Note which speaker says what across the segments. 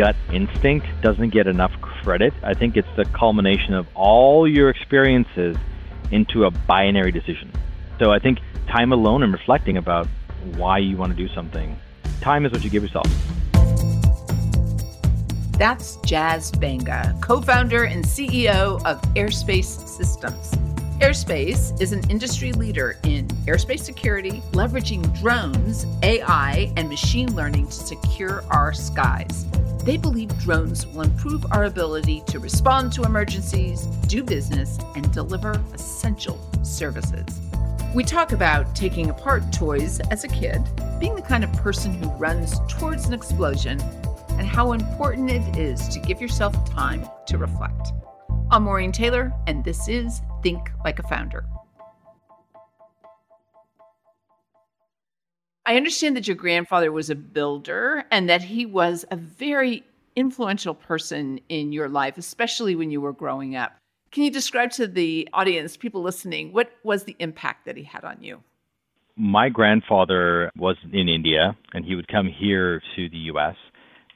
Speaker 1: gut instinct doesn't get enough credit. I think it's the culmination of all your experiences into a binary decision. So I think time alone and reflecting about why you want to do something, time is what you give yourself.
Speaker 2: That's Jaz Banga, co founder and CEO of Airspace Systems. Airspace is an industry leader in airspace security, leveraging drones, AI, and machine learning to secure our skies. They believe drones will improve our ability to respond to emergencies, do business, and deliver essential services. We talk about taking apart toys as a kid, being the kind of person who runs towards an explosion, and how important it is to give yourself time to reflect. I'm Maureen Taylor, and this is Think Like a Founder. I understand that your grandfather was a builder and that he was a very influential person in your life, especially when you were growing up. Can you describe to the audience, people listening, what was the impact that he had on you?
Speaker 1: My grandfather was in India and he would come here to the US,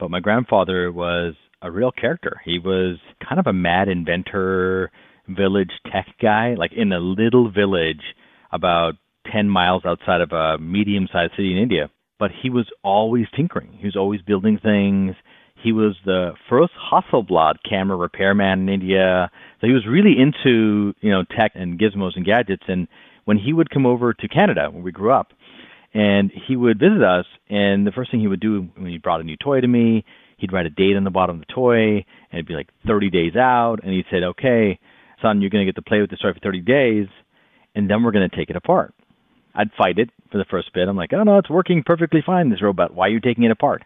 Speaker 1: but my grandfather was a real character. He was kind of a mad inventor, village tech guy, like in a little village about 10 miles outside of a medium sized city in India. But he was always tinkering. He was always building things. He was the first Hasselblad camera repairman in India. So he was really into, you know, tech and gizmos and gadgets. And when he would come over to Canada, where we grew up, and he would visit us, and the first thing he would do when he brought a new toy to me, he'd write a date on the bottom of the toy, and it'd be like 30 days out, and he'd say, okay, son, you're going to get to play with this toy for 30 days, and then we're going to take it apart. I'd fight it for the first bit. I'm like, oh no, it's working perfectly fine, this robot. Why are you taking it apart?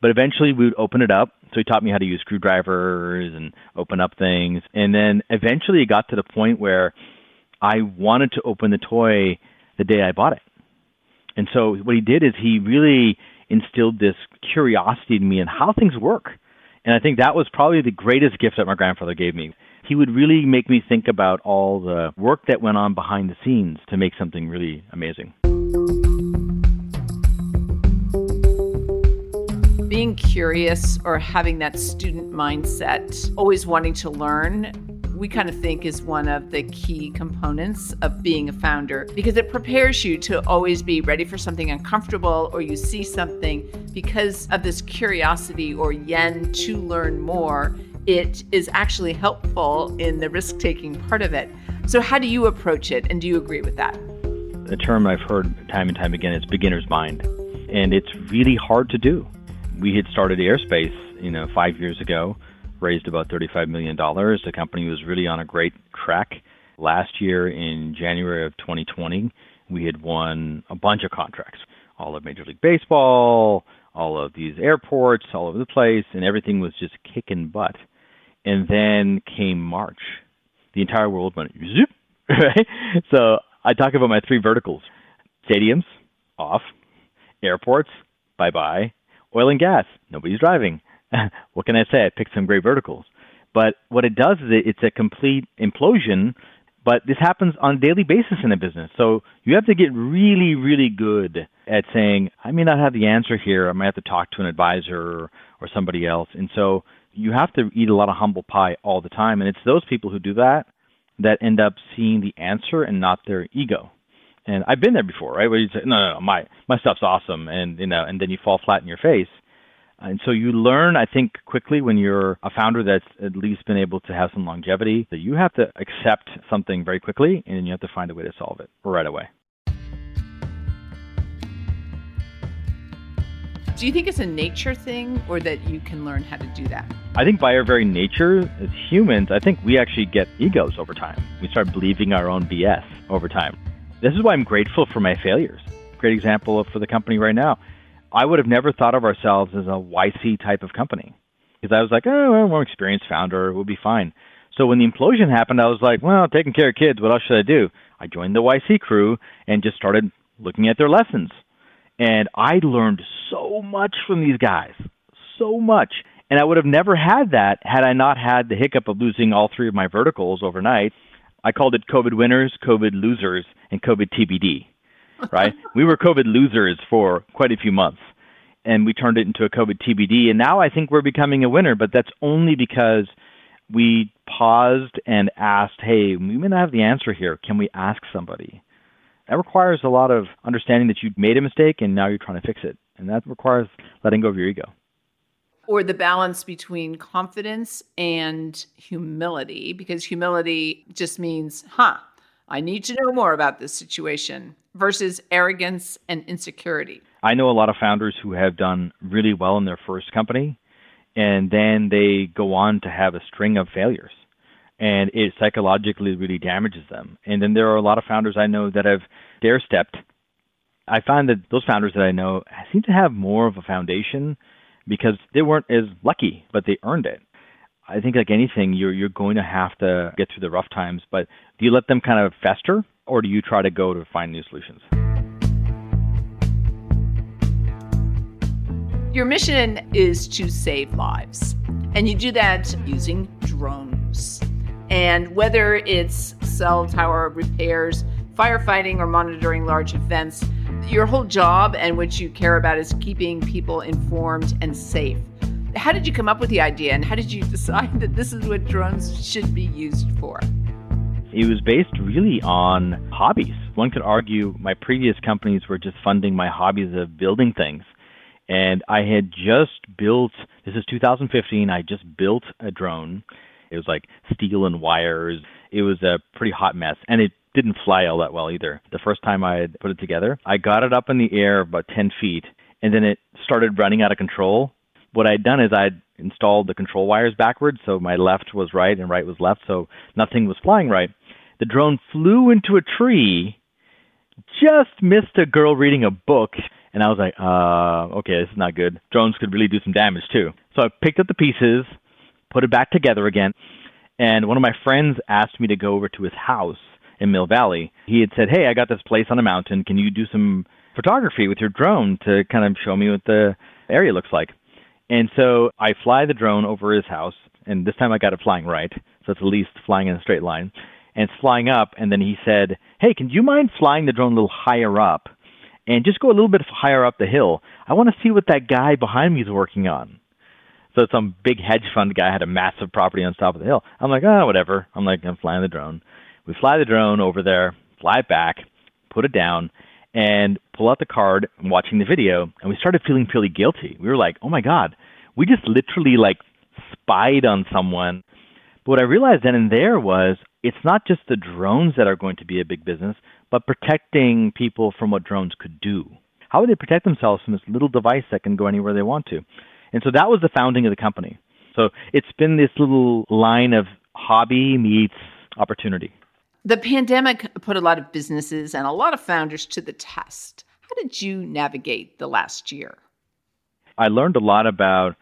Speaker 1: But eventually we would open it up. So he taught me how to use screwdrivers and open up things. And then eventually it got to the point where I wanted to open the toy the day I bought it. And so what he did is he really instilled this curiosity in me and how things work. And I think that was probably the greatest gift that my grandfather gave me. He would really make me think about all the work that went on behind the scenes to make something really amazing.
Speaker 2: Being curious or having that student mindset, always wanting to learn, we kind of think is one of the key components of being a founder because it prepares you to always be ready for something uncomfortable or you see something because of this curiosity or yen to learn more. It is actually helpful in the risk taking part of it. So, how do you approach it, and do you agree with that?
Speaker 1: The term I've heard time and time again is beginner's mind, and it's really hard to do. We had started Airspace, you know, five years ago raised about $35 million. The company was really on a great track. Last year, in January of 2020, we had won a bunch of contracts all of Major League Baseball, all of these airports, all over the place, and everything was just kicking butt. And then came March. The entire world went zoop, right? So I talk about my three verticals stadiums, off, airports, bye bye, oil and gas, nobody's driving. what can I say? I picked some great verticals. But what it does is it's a complete implosion. But this happens on a daily basis in a business. So you have to get really, really good at saying, I may not have the answer here. I might have to talk to an advisor or, or somebody else. And so you have to eat a lot of humble pie all the time. And it's those people who do that that end up seeing the answer and not their ego. And I've been there before, right? Where you say, no, no, no, my my stuff's awesome, and you know, and then you fall flat in your face. And so you learn, I think, quickly when you're a founder that's at least been able to have some longevity that you have to accept something very quickly and you have to find a way to solve it right away.
Speaker 2: Do you think it's a nature thing or that you can learn how to do that?
Speaker 1: I think by our very nature as humans, I think we actually get egos over time. We start believing our own BS over time. This is why I'm grateful for my failures. Great example for the company right now I would have never thought of ourselves as a YC type of company because I was like, oh, well, we're an experienced founder, we'll be fine. So when the implosion happened, I was like, well, taking care of kids, what else should I do? I joined the YC crew and just started looking at their lessons. And I learned so much from these guys, so much. And I would have never had that had I not had the hiccup of losing all three of my verticals overnight. I called it COVID winners, COVID losers, and COVID TBD right? we were COVID losers for quite a few months. and we turned it into a COVID TBD. And now I think we're becoming a winner, but that's only because we paused and asked, hey, we may not have the answer here. Can we ask somebody? That requires a lot of understanding that you made a mistake and now you're trying to fix it. And that requires letting go of your ego.
Speaker 2: Or the balance between confidence and humility, because humility just means, huh, I need to know more about this situation, versus arrogance and insecurity.
Speaker 1: I know a lot of founders who have done really well in their first company and then they go on to have a string of failures and it psychologically really damages them. And then there are a lot of founders I know that have dare stepped. I find that those founders that I know seem to have more of a foundation because they weren't as lucky, but they earned it. I think like anything, you're you're going to have to get through the rough times, but do you let them kind of fester or do you try to go to find new solutions?
Speaker 2: Your mission is to save lives, and you do that using drones. And whether it's cell tower repairs, firefighting, or monitoring large events, your whole job and what you care about is keeping people informed and safe. How did you come up with the idea, and how did you decide that this is what drones should be used for?
Speaker 1: It was based really on hobbies. One could argue my previous companies were just funding my hobbies of building things and I had just built. This is 2015. I just built a drone. It was like steel and wires. It was a pretty hot mess, and it didn't fly all that well either. The first time I had put it together, I got it up in the air about 10 feet, and then it started running out of control. What I'd done is I'd installed the control wires backwards, so my left was right and right was left, so nothing was flying right. The drone flew into a tree, just missed a girl reading a book, and I was like, uh, okay, this is not good. Drones could really do some damage too. So I picked up the pieces, put it back together again, and one of my friends asked me to go over to his house in Mill Valley. He had said, hey, I got this place on a mountain. Can you do some photography with your drone to kind of show me what the area looks like? And so I fly the drone over his house, and this time I got it flying right, so it's at least flying in a straight line. And it's flying up, and then he said, Hey, can you mind flying the drone a little higher up and just go a little bit higher up the hill. I want to see what that guy behind me is working on. So some big hedge fund guy had a massive property on top of the hill. I'm like, oh, whatever. I'm like, I'm flying the drone. We fly the drone over there, fly it back, put it down, and pull out the card and watching the video. And we started feeling really guilty. We were like, oh my God, we just literally like spied on someone. But what I realized then and there was it's not just the drones that are going to be a big business, but protecting people from what drones could do. How would they protect themselves from this little device that can go anywhere they want to? And so that was the founding of the company. So it's been this little line of hobby meets opportunity.
Speaker 2: The pandemic put a lot of businesses and a lot of founders to the test. How did you navigate the last year?
Speaker 1: I learned a lot about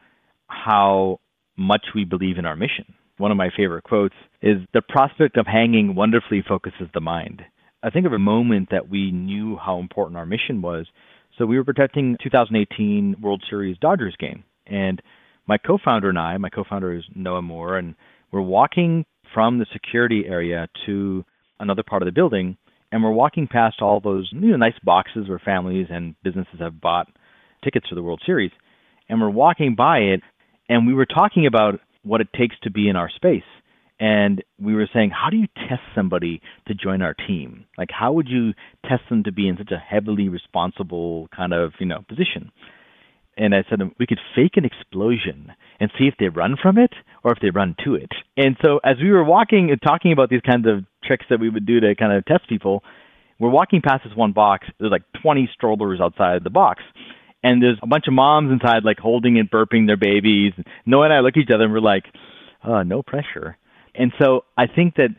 Speaker 1: how much we believe in our mission. One of my favorite quotes is the prospect of hanging wonderfully focuses the mind. I think of a moment that we knew how important our mission was. So we were protecting 2018 World Series Dodgers game, and my co-founder and I, my co-founder is Noah Moore, and we're walking from the security area to another part of the building, and we're walking past all those you know, nice boxes where families and businesses have bought tickets for the World Series, and we're walking by it, and we were talking about what it takes to be in our space and we were saying, how do you test somebody to join our team? Like, how would you test them to be in such a heavily responsible kind of you know position? And I said we could fake an explosion and see if they run from it or if they run to it. And so as we were walking and talking about these kinds of tricks that we would do to kind of test people, we're walking past this one box. There's like 20 strollers outside the box. And there's a bunch of moms inside, like holding and burping their babies. Noah and I look at each other and we're like, uh, no pressure. And so I think that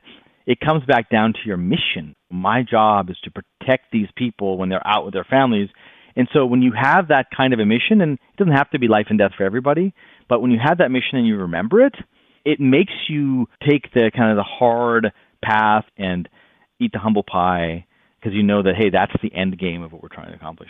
Speaker 1: it comes back down to your mission. My job is to protect these people when they're out with their families. And so when you have that kind of a mission, and it doesn't have to be life and death for everybody, but when you have that mission and you remember it, it makes you take the kind of the hard path and eat the humble pie because you know that, hey, that's the end game of what we're trying to accomplish.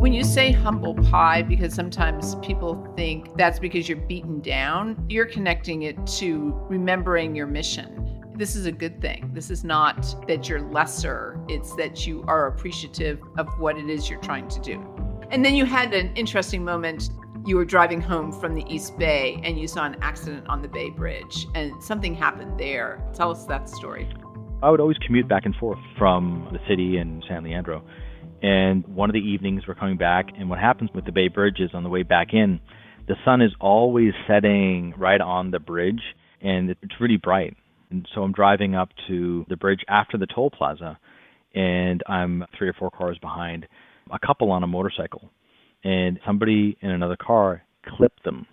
Speaker 2: When you say humble pie, because sometimes people think that's because you're beaten down, you're connecting it to remembering your mission. This is a good thing. This is not that you're lesser, it's that you are appreciative of what it is you're trying to do. And then you had an interesting moment. You were driving home from the East Bay and you saw an accident on the Bay Bridge, and something happened there. Tell us that story.
Speaker 1: I would always commute back and forth from the city and San Leandro. And one of the evenings we're coming back, and what happens with the Bay Bridge is on the way back in, the sun is always setting right on the bridge, and it's really bright. And so I'm driving up to the bridge after the toll plaza, and I'm three or four cars behind a couple on a motorcycle, and somebody in another car clipped them,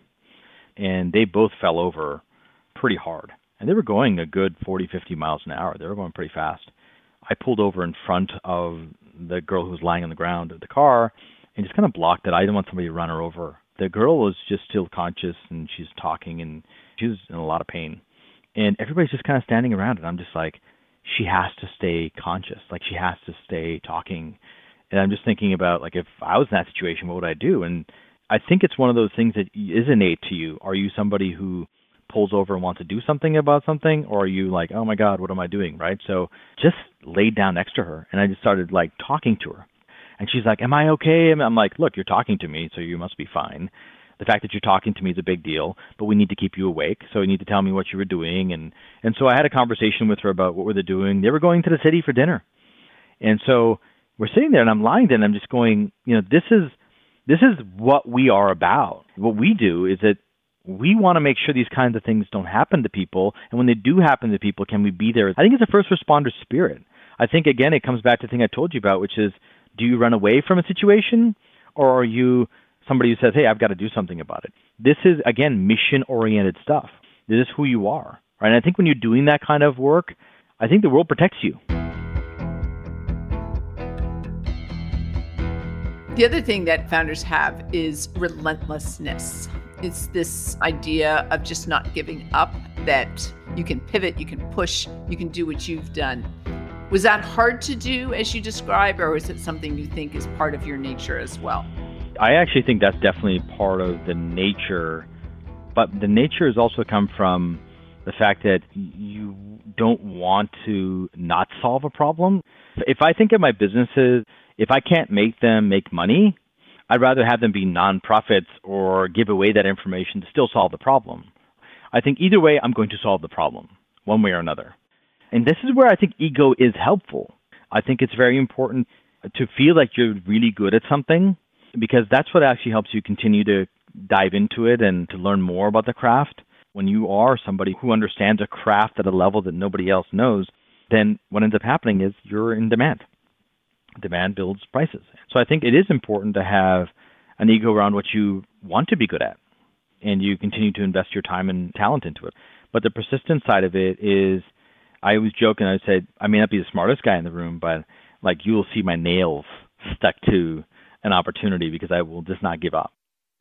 Speaker 1: and they both fell over pretty hard. And they were going a good 40, 50 miles an hour. They were going pretty fast. I pulled over in front of the girl who was lying on the ground of the car and just kind of blocked it. I didn't want somebody to run her over. The girl was just still conscious and she's talking and she was in a lot of pain. And everybody's just kind of standing around and I'm just like, she has to stay conscious. Like she has to stay talking. And I'm just thinking about like if I was in that situation, what would I do? And I think it's one of those things that is innate to you. Are you somebody who pulls over and wants to do something about something, or are you like, oh my God, what am I doing? Right? So just laid down next to her and I just started like talking to her. And she's like, Am I okay? And I'm like, Look, you're talking to me, so you must be fine. The fact that you're talking to me is a big deal, but we need to keep you awake. So you need to tell me what you were doing. And and so I had a conversation with her about what were they doing. They were going to the city for dinner. And so we're sitting there and I'm lying there and I'm just going, you know, this is this is what we are about. What we do is that we want to make sure these kinds of things don't happen to people. And when they do happen to people, can we be there? I think it's a first responder spirit. I think, again, it comes back to the thing I told you about, which is do you run away from a situation or are you somebody who says, hey, I've got to do something about it? This is, again, mission oriented stuff. This is who you are. Right? And I think when you're doing that kind of work, I think the world protects you.
Speaker 2: The other thing that founders have is relentlessness. It's this idea of just not giving up, that you can pivot, you can push, you can do what you've done. Was that hard to do as you describe, or is it something you think is part of your nature as well?
Speaker 1: I actually think that's definitely part of the nature, but the nature has also come from the fact that you don't want to not solve a problem. If I think of my businesses, if I can't make them make money, I'd rather have them be nonprofits or give away that information to still solve the problem. I think either way, I'm going to solve the problem, one way or another. And this is where I think ego is helpful. I think it's very important to feel like you're really good at something because that's what actually helps you continue to dive into it and to learn more about the craft. When you are somebody who understands a craft at a level that nobody else knows, then what ends up happening is you're in demand demand builds prices. So I think it is important to have an ego around what you want to be good at and you continue to invest your time and talent into it. But the persistent side of it is I always joke and I say I may not be the smartest guy in the room, but like you will see my nails stuck to an opportunity because I will just not give up.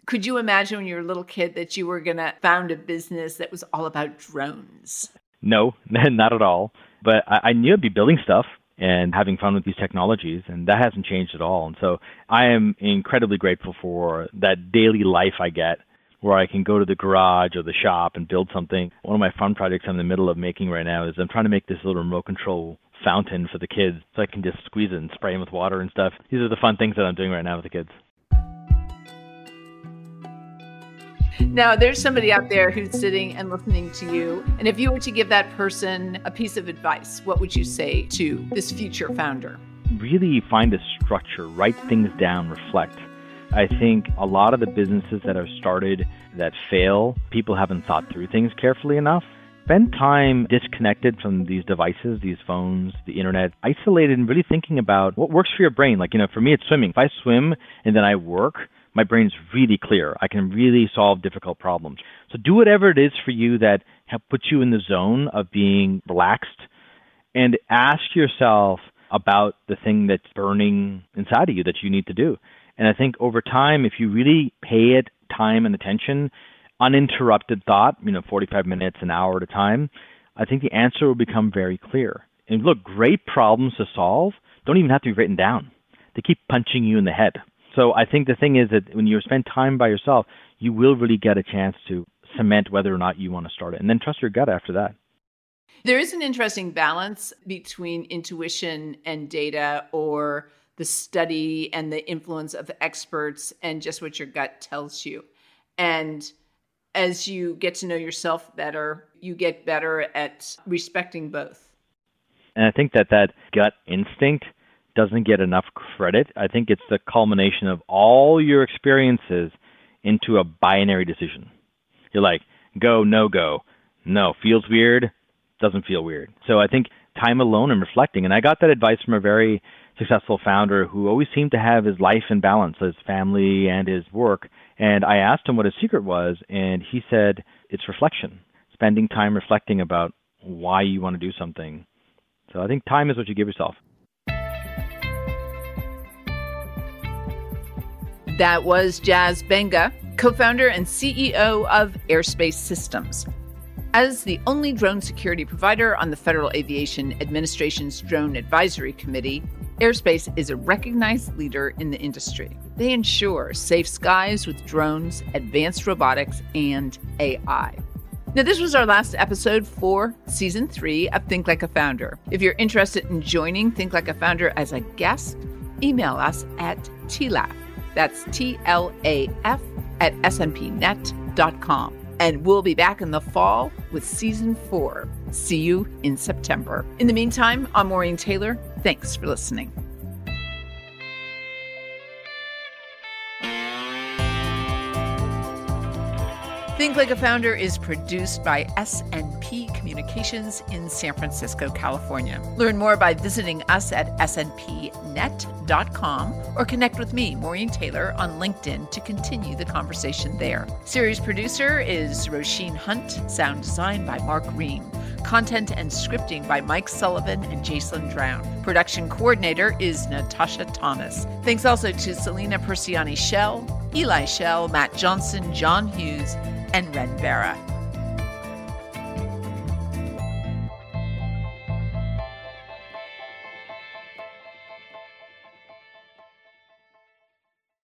Speaker 2: Could you imagine when you were a little kid that you were going to found a business that was all about drones?
Speaker 1: No, not at all. But I, I knew I'd be building stuff and having fun with these technologies, and that hasn't changed at all. And so I am incredibly grateful for that daily life I get where I can go to the garage or the shop and build something. One of my fun projects I'm in the middle of making right now is I'm trying to make this little remote control fountain for the kids so I can just squeeze it and spray them with water and stuff. These are the fun things that I'm doing right now with the kids.
Speaker 2: Now, there's somebody out there who's sitting and listening to you. And if you were to give that person a piece of advice, what would you say to this future founder?
Speaker 1: Really find a structure, write things down, reflect. I think a lot of the businesses that are started that fail, people haven't thought through things carefully enough. Spend time disconnected from these devices, these phones, the internet, isolated and really thinking about what works for your brain. Like, you know, for me, it's swimming. If I swim and then I work, my brain's really clear. I can really solve difficult problems. So do whatever it is for you that puts you in the zone of being relaxed and ask yourself about the thing that's burning inside of you that you need to do. And I think over time, if you really pay it time and attention, uninterrupted thought, you know, 45 minutes, an hour at a time, I think the answer will become very clear. And look, great problems to solve don't even have to be written down. They keep punching you in the head. So I think the thing is that when you spend time by yourself, you will really get a chance to cement whether or not you want to start it, and then trust your gut after that.
Speaker 2: There is an interesting balance between intuition and data or the study and the influence of experts and just what your gut tells you. And as you get to know yourself better, you get better at respecting both.
Speaker 1: And I think that that gut instinct doesn't get enough credit. I think it's the culmination of all your experiences into a binary decision. You're like, go, no go. No, feels weird, doesn't feel weird. So I think time alone and reflecting, and I got that advice from a very successful founder who always seemed to have his life in balance, his family and his work. And I asked him what his secret was, and he said it's reflection, spending time reflecting about why you want to do something. So I think time is what you give yourself.
Speaker 2: That was Jaz Banga, co founder and CEO of Airspace Systems. As the only drone security provider on the Federal Aviation Administration's Drone Advisory Committee, Airspace is a recognized leader in the industry. They ensure safe skies with drones, advanced robotics, and AI. Now, this was our last episode for season three of Think Like a Founder. If you're interested in joining Think Like a Founder as a guest, email us at TLAF. That's T L A F at snpnet.com. And we'll be back in the fall with season four. See you in September. In the meantime, I'm Maureen Taylor. Thanks for listening. Think Like a Founder is produced by SNP Communications in San Francisco, California. Learn more by visiting us at snpnet.com or connect with me, Maureen Taylor, on LinkedIn to continue the conversation there. Series producer is Roisin Hunt, sound design by Mark Ream. Content and scripting by Mike Sullivan and Jason Drown. Production coordinator is Natasha Thomas. Thanks also to Selena Persiani Shell, Eli Shell, Matt Johnson, John Hughes, and Ren Vera.